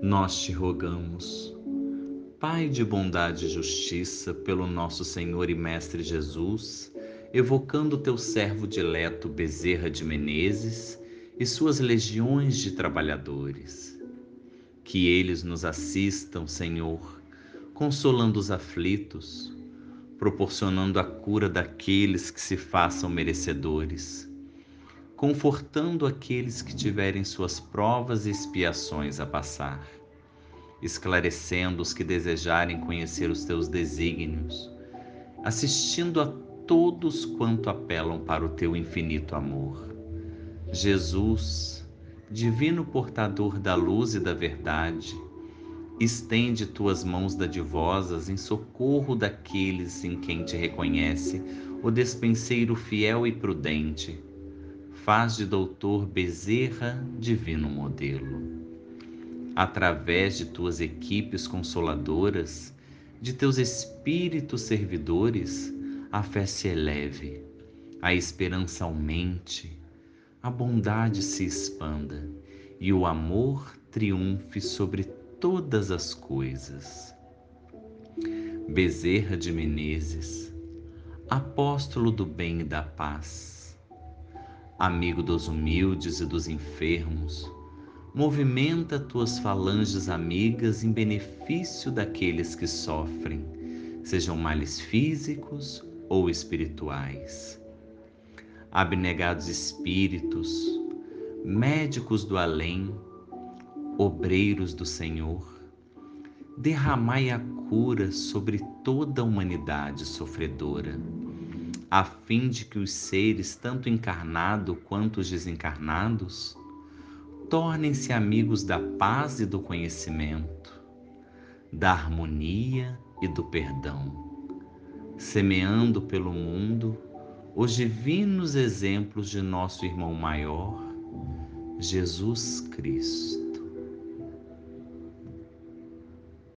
nós te rogamos, Pai de bondade e justiça, pelo nosso Senhor e Mestre Jesus, evocando teu servo dileto Bezerra de Menezes e suas legiões de trabalhadores. Que eles nos assistam, Senhor, consolando os aflitos, proporcionando a cura daqueles que se façam merecedores, confortando aqueles que tiverem suas provas e expiações a passar, esclarecendo os que desejarem conhecer os teus desígnios, assistindo a todos quanto apelam para o teu infinito amor. Jesus, divino portador da luz e da verdade, Estende tuas mãos dadivosas em socorro daqueles em quem te reconhece o despenseiro fiel e prudente. Faz de doutor Bezerra divino modelo. Através de tuas equipes consoladoras, de teus espíritos servidores, a fé se eleve, a esperança aumente, a bondade se expanda e o amor triunfe sobre todas as coisas. Bezerra de Menezes, apóstolo do bem e da paz, amigo dos humildes e dos enfermos, movimenta tuas falanges amigas em benefício daqueles que sofrem, sejam males físicos ou espirituais. Abnegados espíritos, médicos do além, obreiros do Senhor, derramai a cura sobre toda a humanidade sofredora, a fim de que os seres, tanto encarnados quanto os desencarnados, tornem-se amigos da paz e do conhecimento, da harmonia e do perdão, semeando pelo mundo os divinos exemplos de nosso irmão maior, Jesus Cristo.